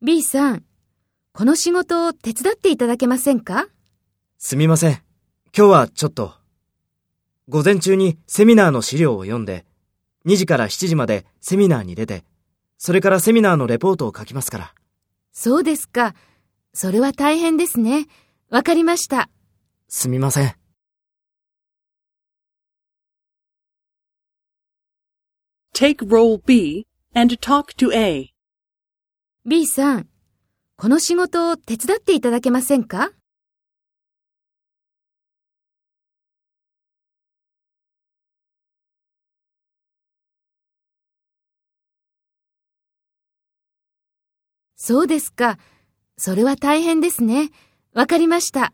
B さん、この仕事を手伝っていただけませんか？すみません。今日はちょっと。午前中にセミナーの資料を読んで、2時から7時までセミナーに出て、それからセミナーのレポートを書きますから。そうですか。それは大変ですね。わかりました。すみません。Take role B and talk to A. B さん、この仕事を手伝っていただけませんか？そうですか。それは大変ですね。わかりました。